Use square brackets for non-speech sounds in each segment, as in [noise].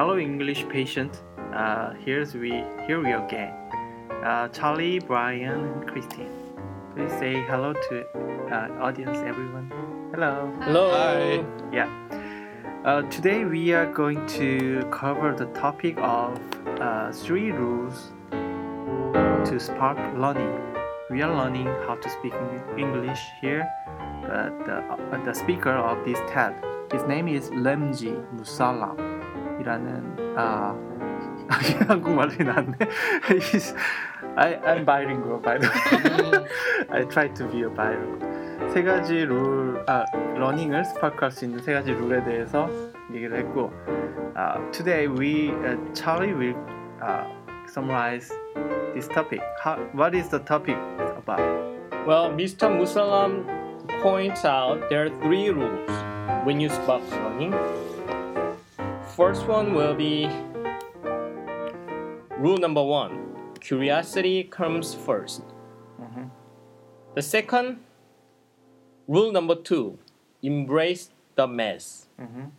Hello, English patient. Uh, here's we here we again. Uh, Charlie, Brian, and Christine. Please say hello to uh, audience, everyone. Hello. Hello. Hi. Yeah. Uh, today we are going to cover the topic of uh, three rules to spark learning. We are learning how to speak English here. But the, uh, the speaker of this TED, his name is Lemji Musallam 이라는 아 한국말이 나네. He's I I'm bilingual by the way. I try to be a bilingual. 세 가지 룰, 아, 러닝을 스파크할 수 있는 세 가지 룰에 대해서 얘기를 했고, uh, today we, uh, Charlie will uh, summarize this topic. How, what is the topic about? Well, Mr. Musalam points out there are three rules when you start learning. First one will be rule number one curiosity comes 1st Mhm. The second, rule number two embrace the mess. Mhm.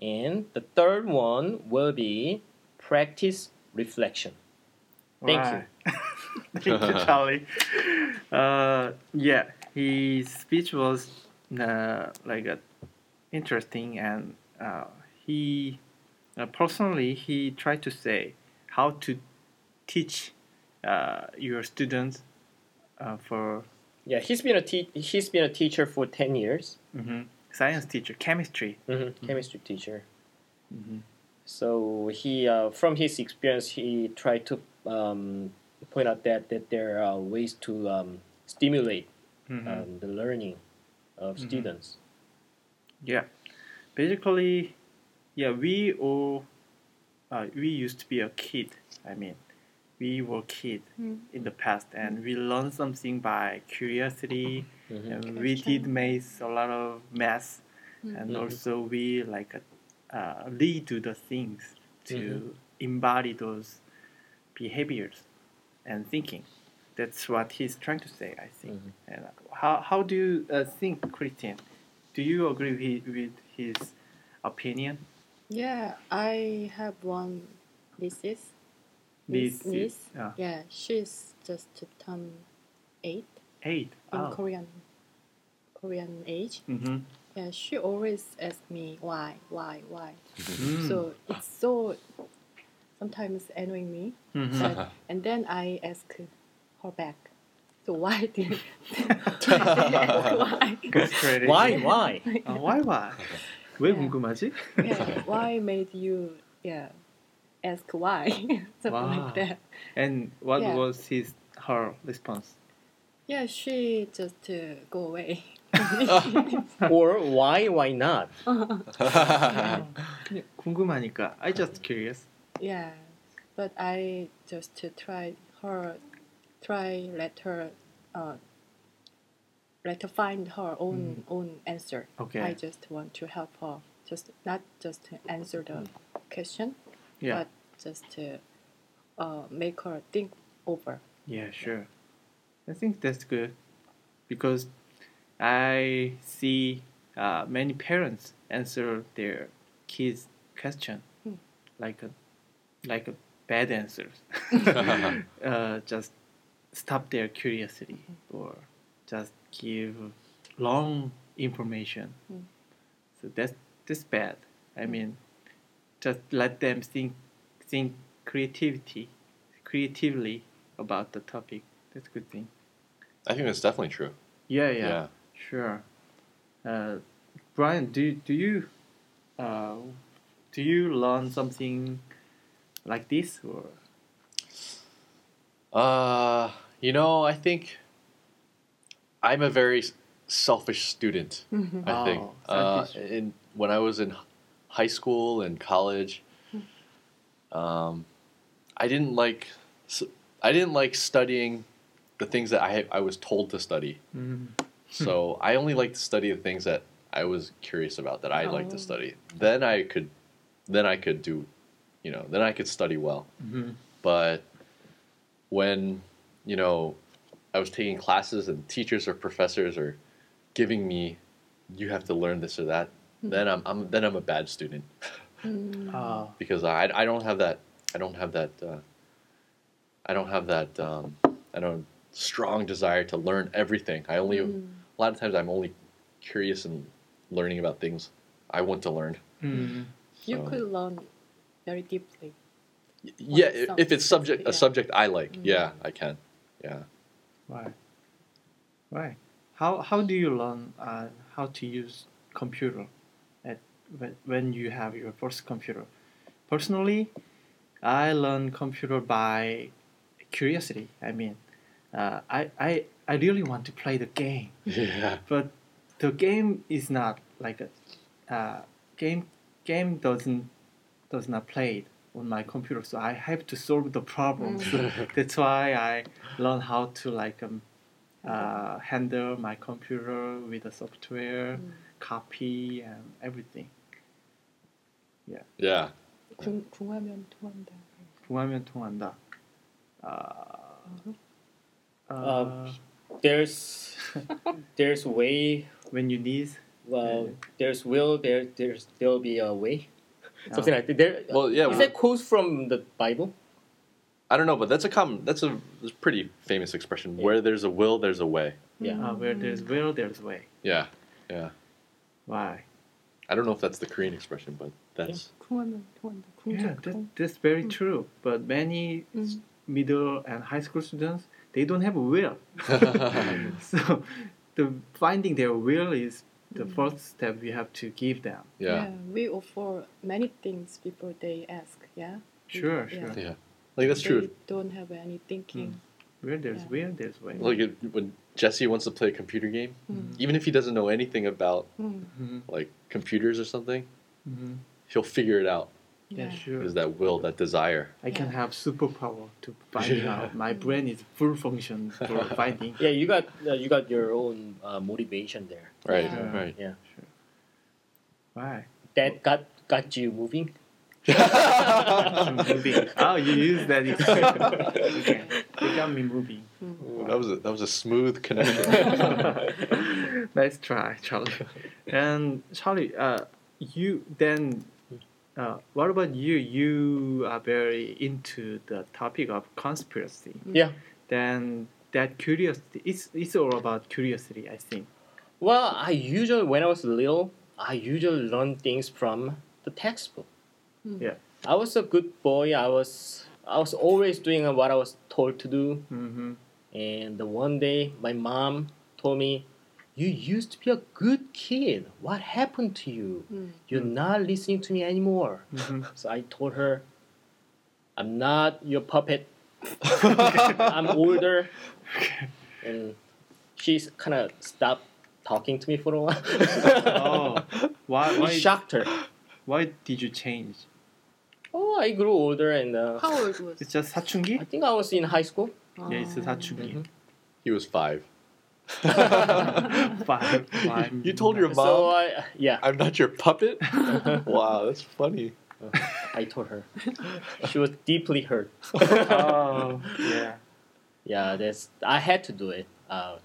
And the third one will be practice reflection. Thank you. [laughs] Thank you, Charlie. Uh, yeah, his speech was uh, like uh, interesting, and uh, he uh, personally he tried to say how to teach uh, your students uh, for Yeah, he's been a te- he's been a teacher for 10 years. mhm, science teacher, chemistry. chemistry teacher. Mhm. So he, uh, from his experience, he tried to um, point out that that there are ways to um, stimulate Mhm. um, the learning of Mhm. students. Yeah, basically, yeah, we all uh, we used to be a kid. I mean, we were kid in the past, and we learned something by curiosity. Mhm. And we did make a lot of mess, and Mhm. also we like uh, lead to the things to Mhm. embody those behaviors and thinking. That's what he's trying to say, I think. Mhm. And uh, how how do you uh, think, Christian? Do you agree with, with his opinion? Yeah, I have one nieces. This Niece, niece. is uh, Yeah, she's just turned eight eight. in Oh. Korean Korean age. Mm-hmm. Yeah, she always asks me why, why, why. Mm. So it's so sometimes annoying me. Mhm. But- and then I ask her back. So why do you [laughs] [laughs] why? Good strategy. Why? Why? 아, [laughs] why why? 왜 Yeah. 궁금하지? Yeah, why made you yeah ask why [laughs] something Wow. like that? And what Yeah. was his her response? Yeah, she just uh, go away. [laughs] or why? Why not? 그냥 [laughs] 궁금하니까. I just curious. yeah, but I just to try her, try let her, uh, let her find her own own answer. Okay. I just want to help her, just not just to answer the question, Yeah. but just to uh, make her think over. Yeah, sure. I think that's good because I see uh, many parents answer their kids' question Hmm. like a like a bad answers. [laughs] [laughs] uh, just stop their curiosity or just give long information. Hmm. So that's that's bad. I mean, just let them think think creativity creatively about the topic. That's a good thing. I think that's definitely true. Yeah, yeah, Yeah. sure. Uh, Brian, do do you uh, do you learn something like this or Uh, you know, I think I'm a very selfish student. I think. Oh, Uh, selfish. in when I was in high school and college, um, I didn't like I didn't like studying the things that I I was told to study. Mm, So I only like to study the things that I was curious about that I like to Oh. study. Then I could, then I could do, you know, then I could study well. mhm. But when you know I was taking classes and teachers or professors are giving me, you have to learn this or that. Then I'm, I'm then I'm a bad student. Mm. Uh, because I I don't have that I don't have that uh, I don't have that um, I don't strong desire to learn everything. I only Mm. a lot of times I'm only curious and learning about things I want to learn. Mm. You So- could learn very deeply. Y- Yeah, if it's subject a yeah. subject I like, Mm. yeah, I can. Yeah. Right. Right. How how do you learn uh, how to use computer at when, when you have your first computer? Personally, I learned computer by curiosity. I mean, uh, I, I I really want to play the game, Yeah. but the game is not like a uh, game game doesn't does not play it on my computer so i have to solve the problem so [laughs] that's why i learn how to like um, uh, handle my computer with the software Mm. copy and everything Yeah. 궁, 궁하면 통한다. 통하면 통한다 uh, uh, Uh, there's [laughs] there's way when you need well there's will there there's there'll be a way uh, something like that. There, well, yeah, is that quote from the Bible? I don't know, but that's a common, that's a, that's a pretty famous expression. Yeah. Where there's a will, there's a way. Yeah, mm. uh, where there's will, there's way. Yeah, yeah. Why? I don't know if that's the Korean expression, but that's. Yeah, that, that's very mm. true. But many mm. middle and high school students, they don't have a will. [laughs] [laughs] so the finding their will is the Mm. first step we have to give them yeah. We offer many things before they ask. Yeah. Sure, Yeah. sure. Yeah. Like that's they true. don't have any thinking. Where there's Yeah. will, there's way. Like it, when Jesse wants to play a computer game, Mm. even if he doesn't know anything about Mm. hmm like computers or something, hmm he'll figure it out. Yeah, Yeah. sure. Is that will, that desire? I can have superpower to find Yeah. out. My brain is full function for [laughs] finding. Yeah, you got uh, you got your own uh, motivation there. Right. Yeah. Right. Yeah, Sure. Why? that got got you moving. I'm [laughs] moving. Oh, you use that expression. okay. They got me moving. That was a, that was a smooth connection. [laughs] Let's try, Charlie. And Charlie, uh, you then, uh, what about you? You are very into the topic of conspiracy. Yeah. Then that curiosity, it's it's all about curiosity, I think. Well, I usually when I was little, I usually learned things from the textbook. Mm. Yeah. I was a good boy. I was I was always doing what I was told to do. Mm-hmm. And the one day, my mom told me, "You used to be a good kid. What happened to you? Mm. You're not listening to me anymore." Mm-hmm. [laughs] So I told her, "I'm not your puppet. [laughs] I'm older." And she's kind of stopped talking to me for a while. Oh, why it [laughs] why shocked her. why did you change? Oh, I grew older, and uh, How old was? It's just I 사춘기? think I was in high school. Yeah, it's a 사춘기. Mhm. he was five. Five, five. You told your mom, So I, yeah, "I'm not your puppet." [laughs] wow, that's funny. I told her. She was deeply hurt. [laughs] Oh, yeah. Yeah, that's. I had to do it. Uh,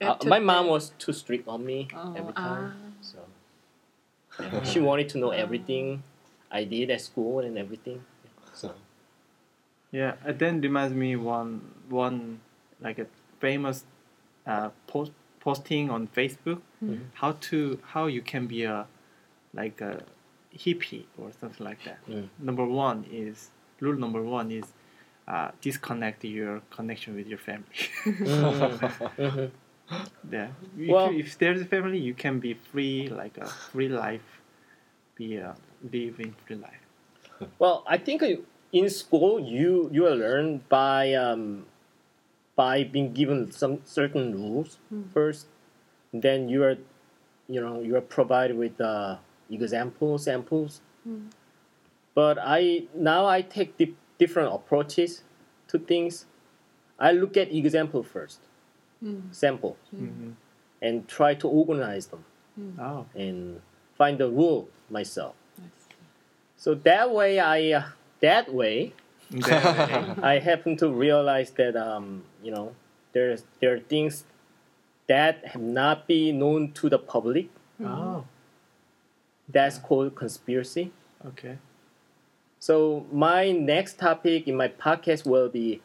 uh, my mom was too strict on me Oh, every time, ah. so yeah, she wanted to know everything I did at school and everything. So Yeah, it then reminds me one one like a famous uh, post posting on Facebook Mhm. how to how you can be a like a hippie or something like that. Mm. Number one is rule number one is uh, disconnect your connection with your family. Mhm. [laughs] yeah, if, Well- if there's a family, you can be free like a free life, be a live in free life. well, I think in school you you learn by um, by being given some certain rules Mm. first, then you are you know you are provided with uh, example samples. Mm. But I now I take di- different approaches to things. I look at example first, Mm. sample, hmm and try to organize them Oh, and find the rule myself. So that way I uh, That way. I happen to realize that um, you know there's there are things that have not been known to the public. oh, That's called conspiracy. Okay. So my next topic in my podcast will be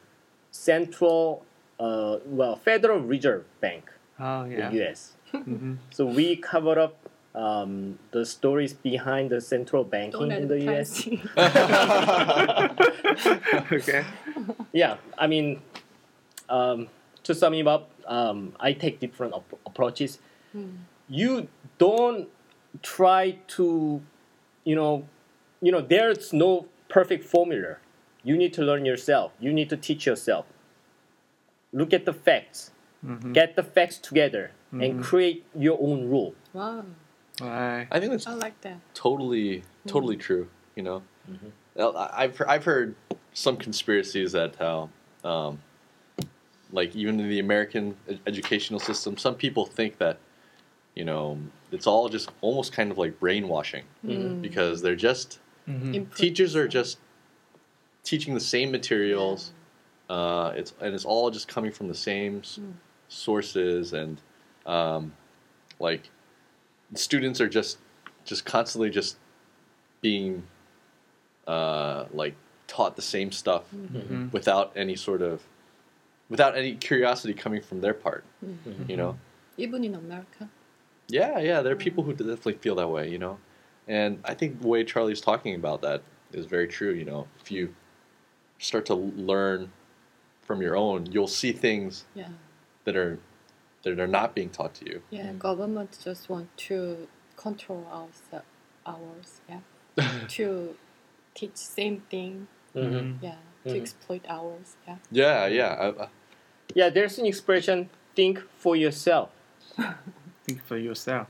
Central, uh, well, Federal Reserve Bank Oh yeah. in U.S. hmm So we cover up um, the stories behind the central banking in the U.S. [laughs] okay. Yeah, I mean, um, to sum it up, um, I take different ap- approaches. You don't try to, you know, you know, there's no perfect formula. You need to learn yourself. You need to teach yourself. Look at the facts. Mhm. Get the facts together and create your own rule. wow, Right. I think that's I like that. totally totally true. You know, Well, I- I've I've heard some conspiracies that how, um, like even in the American educational system, some people think that, you know, it's all just almost kind of like brainwashing because they're just Mhm. Teachers are just teaching the same materials. Uh, it's and it's all just coming from the same s- sources and um, like students are just just constantly just being uh, like taught the same stuff Mhm. without any sort of without any curiosity coming from their part. You know. even in America. Yeah, yeah, there are people who definitely feel that way, you know. And I think the way Charlie's talking about that is very true, you know. If you start to learn from your own, you'll see things Yeah, that are that are not being taught to you. yeah. Government just want to control our ours. Yeah, [laughs] to teach same thing. Mhm. Yeah, to Mhm. exploit ours. Yeah. Yeah, yeah. I, I, Yeah, there's an expression: "Think for yourself." [laughs] Think for yourself.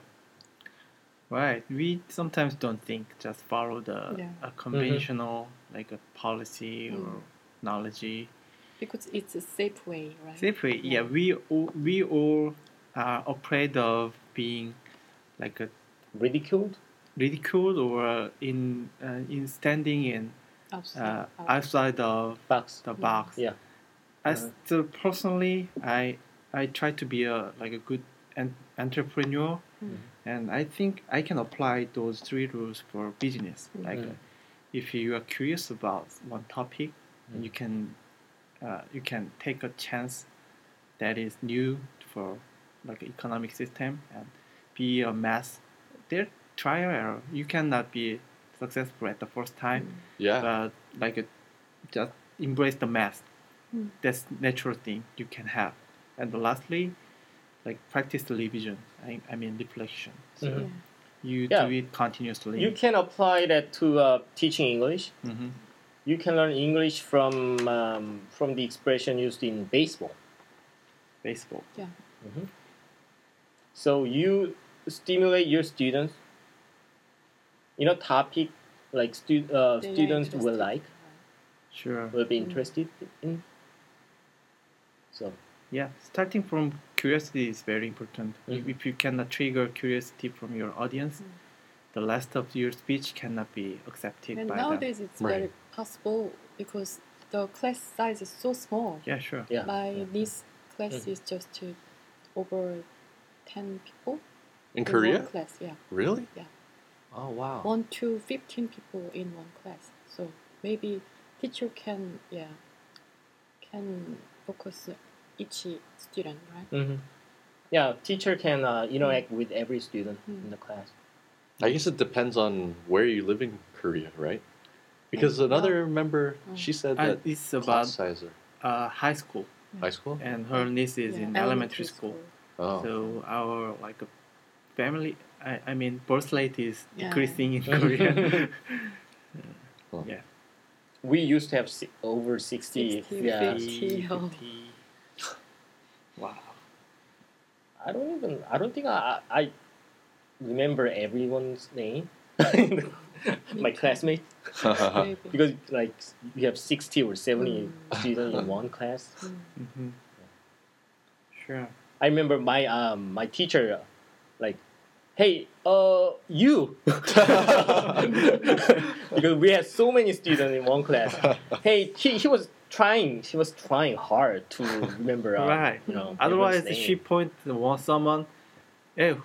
Right. We sometimes don't think. Just follow the Yeah. a conventional like a policy or Mm. Knowledge. Because it's a safe way, right? Safely, yeah. Yeah. We all, we all are afraid of being like a Ridiculed. ridiculed or in uh, in standing in Outside. uh, outside of Box. the box. Yeah. As Uh-huh. personally, I I try to be a like a good en- entrepreneur, Mm-hmm. and I think I can apply those three rules for business. Like, Mhm. uh, if you are curious about one topic, Mm. you can uh, you can take a chance that is new for like economic system and be a mass. There trial error. You cannot be successful at the first time yeah. but like a, just embrace the math. Mm. That's natural thing you can have. And lastly, like practice the revision. I, I mean reflection. So Mhm. Yeah. you Yeah. do it continuously. You can apply that to uh, teaching English. hmm You can learn English from um, from the expression used in baseball. Baseball. Yeah. So you stimulate your students in a topic like stu- uh, students will like, Sure. will be interested in. So Yeah. Starting from curiosity is very important. If- Mhm. If you cannot trigger curiosity from your audience, Mm. the rest of your speech cannot be accepted And by them. nowadays it's Right. very possible because the class size is so small. Yeah, sure. yeah, My this class Mhm. is just to over ten people. In in Korea? One class, yeah. Really? Yeah. Oh wow. One to fifteen people in one class. So maybe teacher can yeah can focus each student, right? Mm-hmm. yeah. Teacher can uh, interact with every student Mm. in the class. I guess it depends on where you live in Korea, right? Because Yeah. another member, Mm. she said Uh, that it's class about size uh, high school, high school. and her niece is Yeah, in elementary school. Oh. So our like family, I, I mean, birth rate is Yeah. decreasing in [laughs] Korea. [laughs] Oh. yeah, We used to have si- over sixty. 60, yeah, 50. 50. [laughs] Wow. I don't even. I don't think I. I I remember everyone's name. [laughs] My classmate [laughs] because like we have sixty or seventy Mm. students in one class. [laughs] hmm Sure. I remember my um my teacher, like, hey, uh, you, because we had so many students in one class. Hey, he, he was trying. She was trying hard to remember. Uh, right. You know. Otherwise, she name. point to one someone, hey,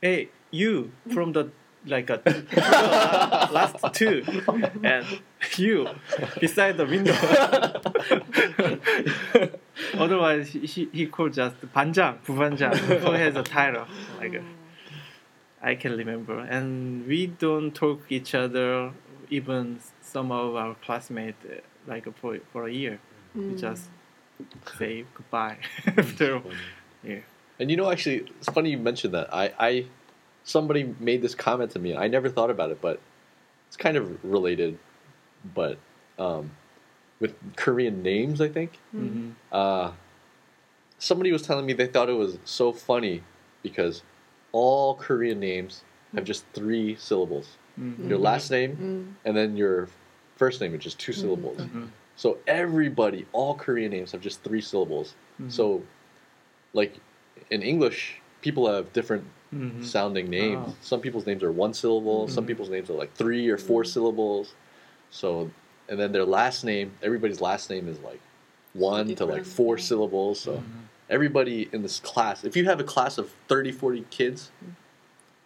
hey, you from the like a [laughs] last two, and you beside the window. Otherwise, [laughs] he, he, he called just 반장, 부반장, who has a title. Like uh, I can remember, and we don't talk each other. Even some of our classmates, uh, like for for a year, we just say goodbye [laughs] after. Yeah. And you know, actually, it's funny you mentioned that. I, I, somebody made this comment to me. I never thought about it, but it's kind of related. But um, with Korean names, I think. hmm Uh, somebody was telling me they thought it was so funny because all Korean names have just three syllables. hmm Your last name Mm. and then your first name which is just 2 syllables. So everybody, all Korean names have just three syllables. So, like in English, people have different hmm sounding names. Oh. Some people's names are one syllable. Some Mhm. people's names are like three or four syllables. So, and then their last name, everybody's last name is like one to like four yeah. syllables. So, everybody in this class, if you have a class of 30, 40 kids,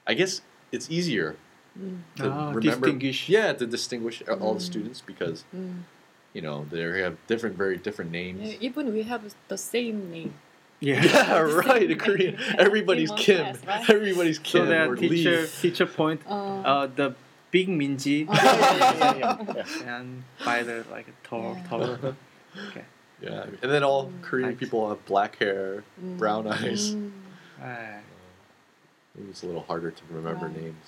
I guess it's easier Mm. to Ah, remember. distinguish. Yeah, to distinguish all the Mm. students because Mm. you know they have different, very different names. Yeah, even we have the same name. Yeah. [laughs] Yeah, right. The [laughs] Korean. Everybody's In one Kim. class, right? [laughs] Everybody's So Kim that teacher Lee. teacher point Uh, uh the big Minji Oh, yeah, yeah, yeah, yeah. and by the like tall Yeah. tall. Okay. Yeah, and then all Mm. Korean Right. people have black hair, mm. brown eyes. Mm. Ah, Maybe it's a little harder to remember Right. names.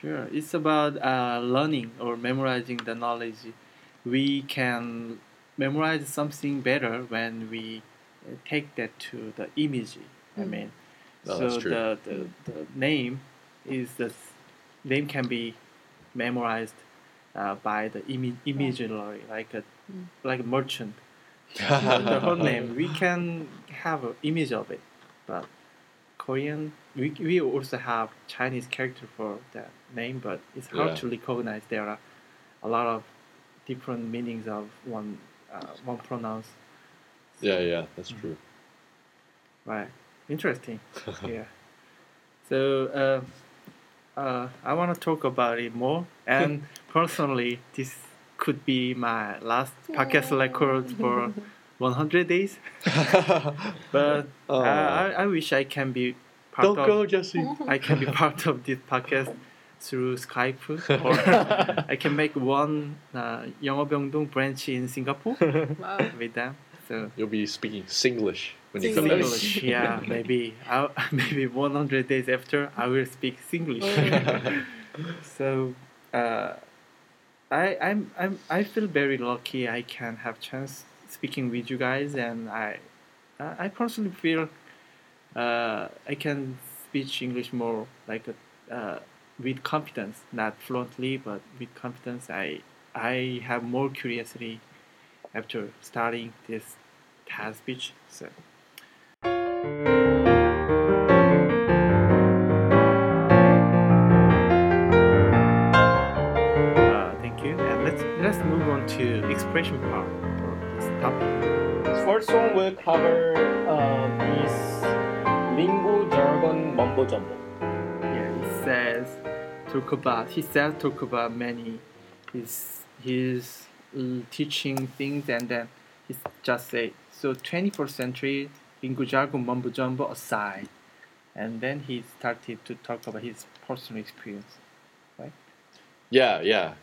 sure. It's about uh, learning or memorizing the knowledge. We can memorize something better when we uh, take that to the image. I Mm. mean, Oh, so the, the the name is the name can be memorized uh, by the imi- imaginary like a Mm. like a merchant. [laughs] the whole name we can have an image of it, but Korean we we also have Chinese character for that name, but it's hard Yeah. to recognize. There are a lot of different meanings of one uh, one pronounce. Yeah, yeah, that's true. Right, interesting. [laughs] yeah. So uh, uh, I want to talk about it more, and [laughs] personally, this could be my last podcast record for 100 days. [laughs] but uh, I, I wish I can be part don't of, go, Jesse. I can be part of this podcast through Skype, or I can make one uh, Yeongobyeongdong branch in Singapore wow. with them. So You'll be speaking Singlish when you come Singlish. back. Singlish, yeah, [laughs] maybe I'll, [laughs] maybe 100 days after I will speak Singlish. [laughs] so, uh, I I'm I'm I feel very lucky I can have chance speaking with you guys, and I I I personally feel uh, I can speak English more like a, uh, with confidence, not fluently, but with confidence. I I have more curiosity after starting this speech. So. Uh, thank you. And let's let's move on to expression part for this topic. This First one we'll cover um, is lingo jargon mumbo jumbo. Yeah, it says talk about. He says talk about many. He's he's uh, teaching things and then he just say so. 21st century lingo jargon mumbo jumbo aside, and then he started to talk about his personal experience. Right? Yeah, yeah.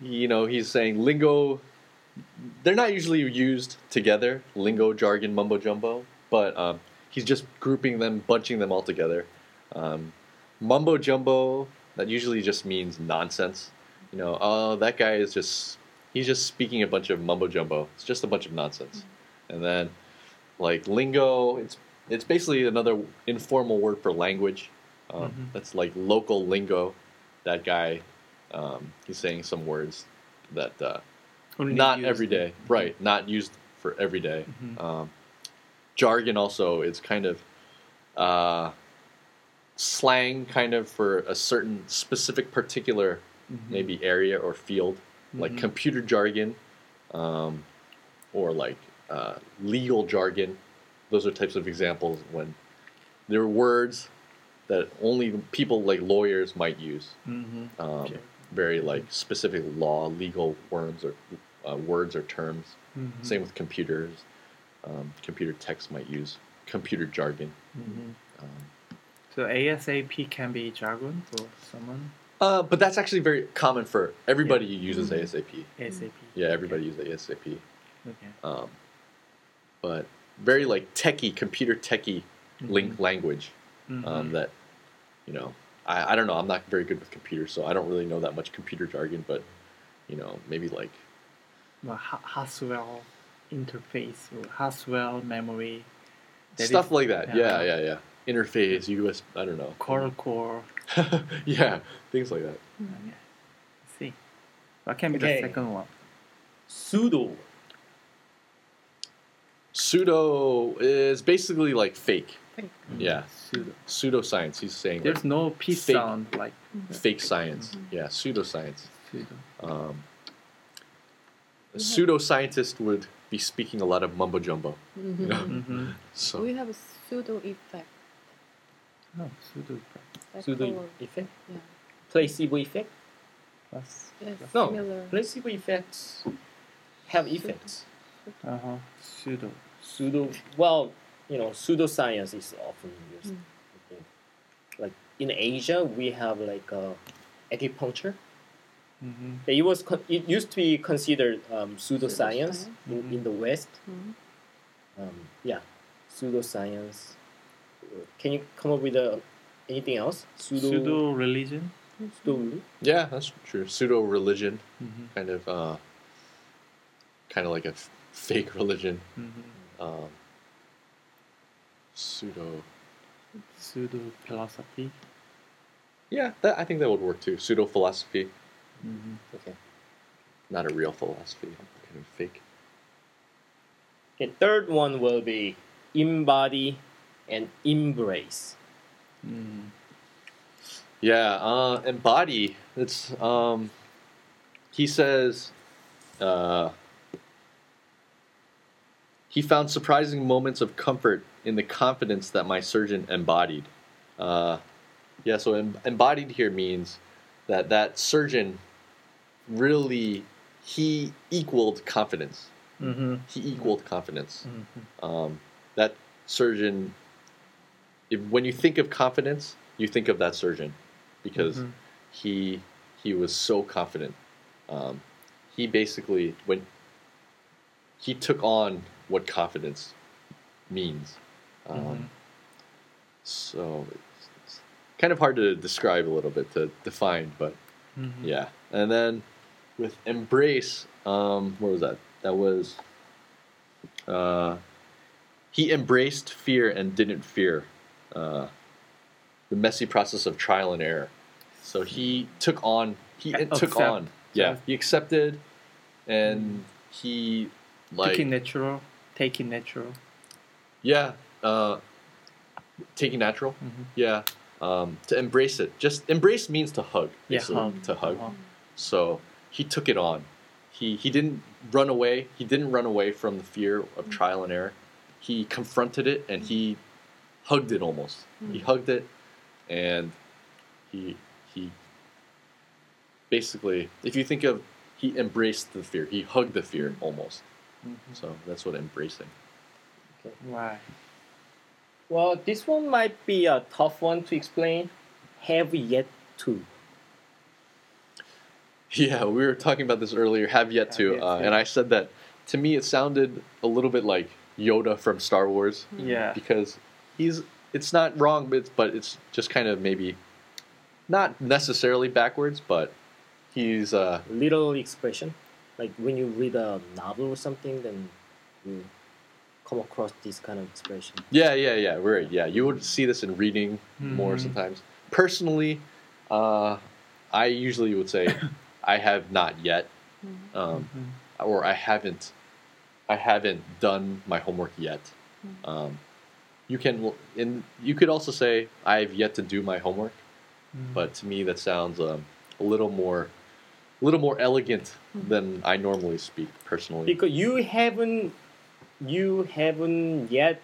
You know, he's saying lingo. They're not usually used together, lingo, jargon, mumbo jumbo, but um, he's just grouping them, bunching them all together. Um, mumbo jumbo, that usually just means nonsense. You know, oh, that guy is just, he's just speaking a bunch of mumbo jumbo. It's just a bunch of nonsense. And then, like, lingo, it's, it's basically another informal word for language. Um, Mhm. That's like local lingo. That guy, um, he's saying some words that uh, not every day, right? Not used for every day. Mhm. Um, jargon also is kind of uh, slang, kind of for a certain specific particular Mhm. maybe area or field, like Mhm. computer jargon, um, or like uh, legal jargon. Those are types of examples when there are words that only people like lawyers might use. Mm-hmm. Um, Okay. Very like specific law, legal words or uh, words or terms. Mm-hmm. Same with computers. Um, computer techs might use computer jargon. Mm-hmm. Um, So ASAP can be jargon for someone. uh, but that's actually very common for everybody uses Mhm. ASAP. ASAP. Yeah, everybody uses ASAP. Okay. But very like techie, computer techie link language Mhm. um, that you know I, I don't know i'm not very good with computers so i don't really know that much computer jargon but you know maybe like well, Ha- Haswell interface or Haswell memory. That stuff is- like that yeah yeah. yeah yeah interface us i don't know Coral core. [laughs] yeah things like that Okay. Let's see. What can be Okay. the second one? Pseudo. Pseudo is basically like fake Fake. yeah Pseudo. pseudoscience he's saying There's like, no P fake. sound like fake science yeah pseudoscience pseudo. um, a pseudoscientist would be speaking a lot of mumbo jumbo you know Mm-hmm. [laughs] so We have a pseudo effect. Oh, pseudo. Like Pseudo for- effect. Yeah. Placebo effect. That's It's No. similar. Placebo effects have effects. uh huh. Pseudo. Pseudo. Well, you know, pseudoscience is often used. Mm. I think. Like in Asia, we have like uh, acupuncture. Mm-hmm. It was con- it used to be considered um, pseudoscience Pseudoscience. in, Mhm. in the West. Mhm. Um, yeah, pseudoscience. Can you come up with uh, anything else? Pseudo. Pseudo religion. pseudo- yeah that's true pseudo religion Mm-hmm. kind of uh, kind of like a f- fake religion Mm-hmm. Um, pseudo Pseudo philosophy. yeah that, i think that would work too pseudo philosophy Mm-hmm. Okay. not a real philosophy kind of fake Okay. Third one will be embody and embrace. Mm. yeah uh, embody it's um, he says uh, he found surprising moments of comfort in the confidence that my surgeon embodied uh, yeah so em- embodied here means that that surgeon really he equaled confidence Mm-hmm. he equaled confidence Mm-hmm. um, that surgeon if, when you think of confidence you think of that surgeon because Mhm. he he was so confident um, he basically when he took on what confidence means um, Mhm. so it's, it's kind of hard to describe a little bit to define but Mm-hmm. yeah, and then with embrace, um, what was that? That was uh, he embraced fear and didn't fear uh, the messy process of trial and error. So he took on he Yeah, took on yeah he accepted and he like Taking natural. Taking natural. yeah uh, taking natural Mm-hmm. yeah um, to embrace it just embrace means to hug Yeah, basically, hug. to hug Uh-huh. So he took it on. He he didn't run away. He didn't run away from the fear of trial and error. He confronted it and he hugged it almost. He hugged it and he he basically if you think of he embraced the fear. He hugged the fear almost. Mm-hmm. So that's what embracing. Why? Well, this one might be a tough one to explain. Have yet to. [laughs] Yeah, we were talking about this earlier. Have yet Have to, yet uh, to. and I said that to me it sounded a little bit like Yoda from Star Wars. Yeah. because he's it's not wrong but it's, but it's just kind of maybe not necessarily backwards but he's uh Little expression, like when you read a novel or something, then you come across this kind of expression. yeah yeah yeah right yeah you would see this in reading more Mhm. sometimes personally uh i usually would say [coughs] i have not yet Mhm. um Mhm. or i haven't i haven't done my homework yet Mhm. um you can and you could also say i've yet to do my homework Mm. but to me that sounds um, a little more a little more elegant than I normally speak personally. Because you haven't, you haven't yet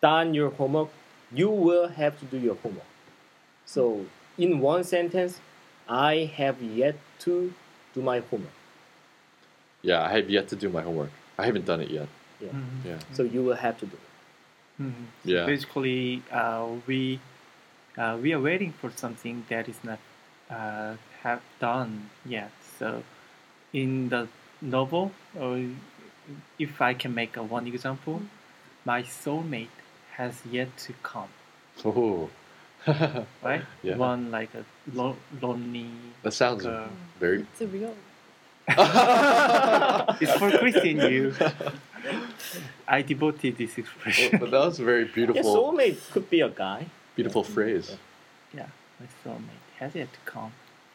done your homework you will have to do your homework. So in one sentence, I have yet to do my homework. Yeah, I have yet to do my homework. I haven't done it yet. Mhm. Yeah. So you will have to do it. Mhm. Yeah. Basically, uh, we uh, we are waiting for something that is not uh, have done yet. So, in the novel, or if I can make a one example, my soulmate has yet to come. Oh. [laughs] Right? Yeah. One like a lo- lonely that sounds girl. very. It's a real. [laughs] it's for Christian. You, I devoted this expression. but that was a very Yeah, beautiful, soulmate could be a guy. beautiful phrase. yeah, my soulmate has yet to come.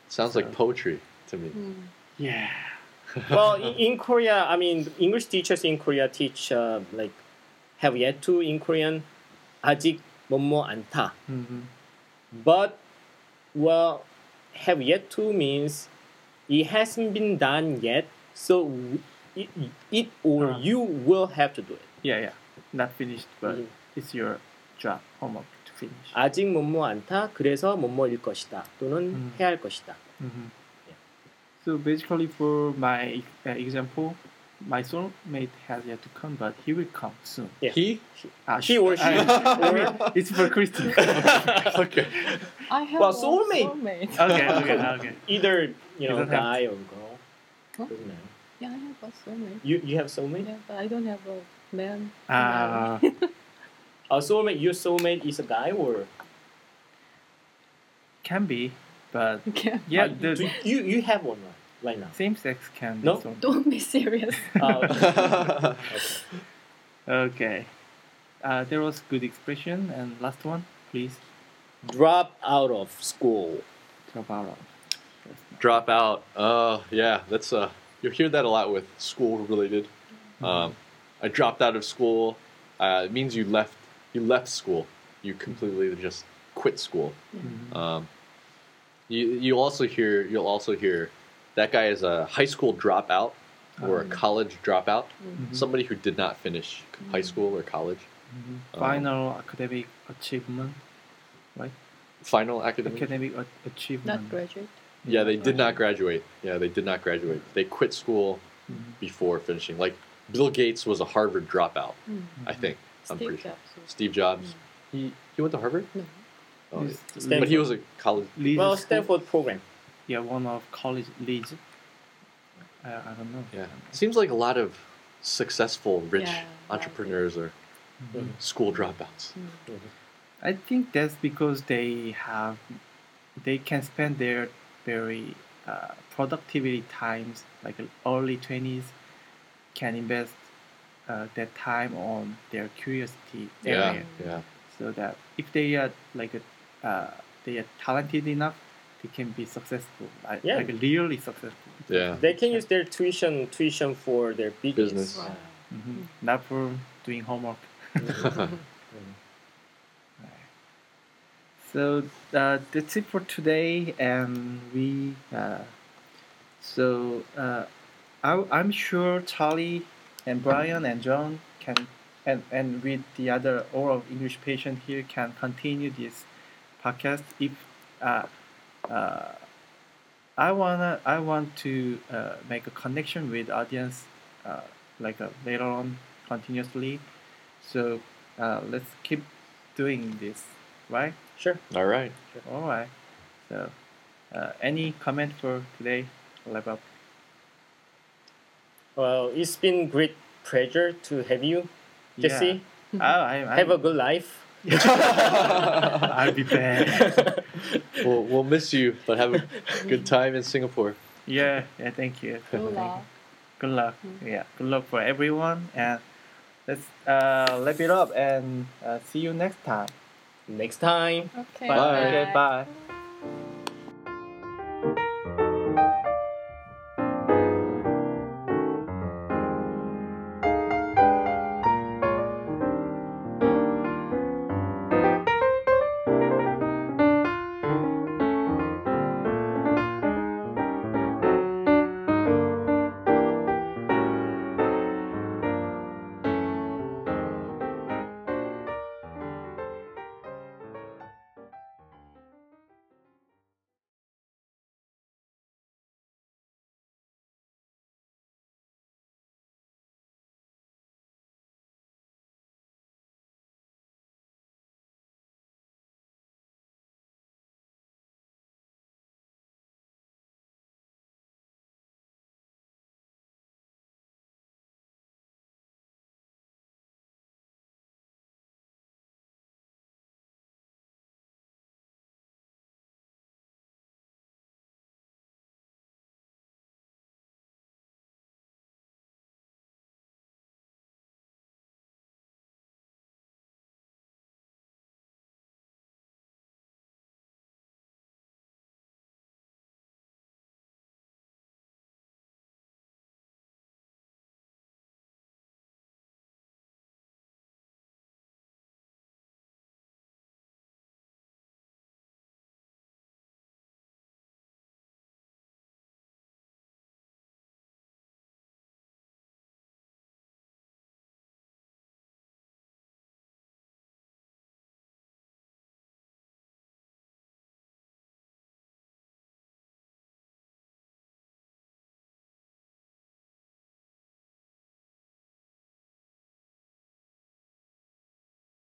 Sounds like So- poetry to me. Mm. Yeah. [laughs] well, in, in Korea, I mean, English teachers in Korea teach uh, like have yet to in Korean 아직 뭐뭐 않다. Mm-hmm. But well, have yet to means it hasn't been done yet, so w- it, it or Uh. you will have to do it. Yeah, yeah. Not finished, but Mhm. it's your job, homework to finish. 아직 뭐뭐 않다. 그래서 뭐뭐일 것이다. 또는 음. 해야 할 것이다. hmm So basically, for my uh, example, my soulmate has yet to come, but he will come soon. Yeah. He? Ah, He or she. I, mean, it's for Christian. okay, okay. I have Well, soulmate. soulmate. okay, okay. Either you know, guy or girl. Huh? Doesn't matter. Yeah, I have a soulmate. You you have soulmate. Yeah, but I don't have a man. Uh, A soulmate. Your soulmate is a guy or can be, but [laughs] Okay. yeah, Uh, the do you you have one right, right now. same sex can be. No? soulmate. Don't be serious. Uh, [laughs] okay. [laughs] Okay. Uh, there was good expression, and last one, please. Drop out of school. Drop out of. That's not- Drop out. Uh, yeah, that's uh, you'll hear that a lot with school related. Um, I dropped out of school. Uh, it means you left. You left school. You completely just quit school. Mhm. Um, you you also hear you'll also hear that guy is a high school dropout or a Um, college dropout. mhm. Somebody who did not finish high school or college. Mhm. um, Final academic achievement, right? Final academic. Academic a- achievement. Not graduate. Yeah, they did not graduate. Yeah, they did not graduate. They quit school Mhm. before finishing. Like Bill Gates was a Harvard dropout, Mm. I think. I'm Steve pretty sure. Jobs. was- Steve Jobs. Mm. He he went to Harvard. No. Oh, yeah. but he was a college. lead Well, Stanford program. Yeah, one of college leads. I, uh, I don't know. Yeah, seems like a lot of successful rich Yeah, entrepreneurs are Mhm. school dropouts. Mm. Mm-hmm. I think that's because they have, they can spend their very uh, productivity times, like early twenties, can invest uh, that time on their curiosity Yeah, area, yeah. so that if they are like a, uh, they are talented enough, they can be successful, like, Yeah. like really successful. Yeah. They can use their tuition tuition for their business. Business. Wow. Mhm. Not for doing homework. [laughs] So uh, that's it for today, and we. Uh, so uh, I, I'm sure Charlie and Brian and John can, and and with the other oral English patient here can continue this podcast if. Uh, uh, I wanna I want to uh, make a connection with audience uh, like uh, later on continuously. So uh, let's keep doing this, right? Sure. all right sure. all right So, uh, any comment for today? Wrap up. Well, it's been great pleasure to have you, Jesse. Oh, I, I, Have a good life. [laughs] I'll be back. [laughs] We'll we'll miss you, but have a good time in Singapore. yeah, yeah. Thank you. Good luck. Good luck. Yeah, good luck for everyone, and let's uh, wrap it up and uh, see you next time. Next time. Okay. Bye. Okay, bye.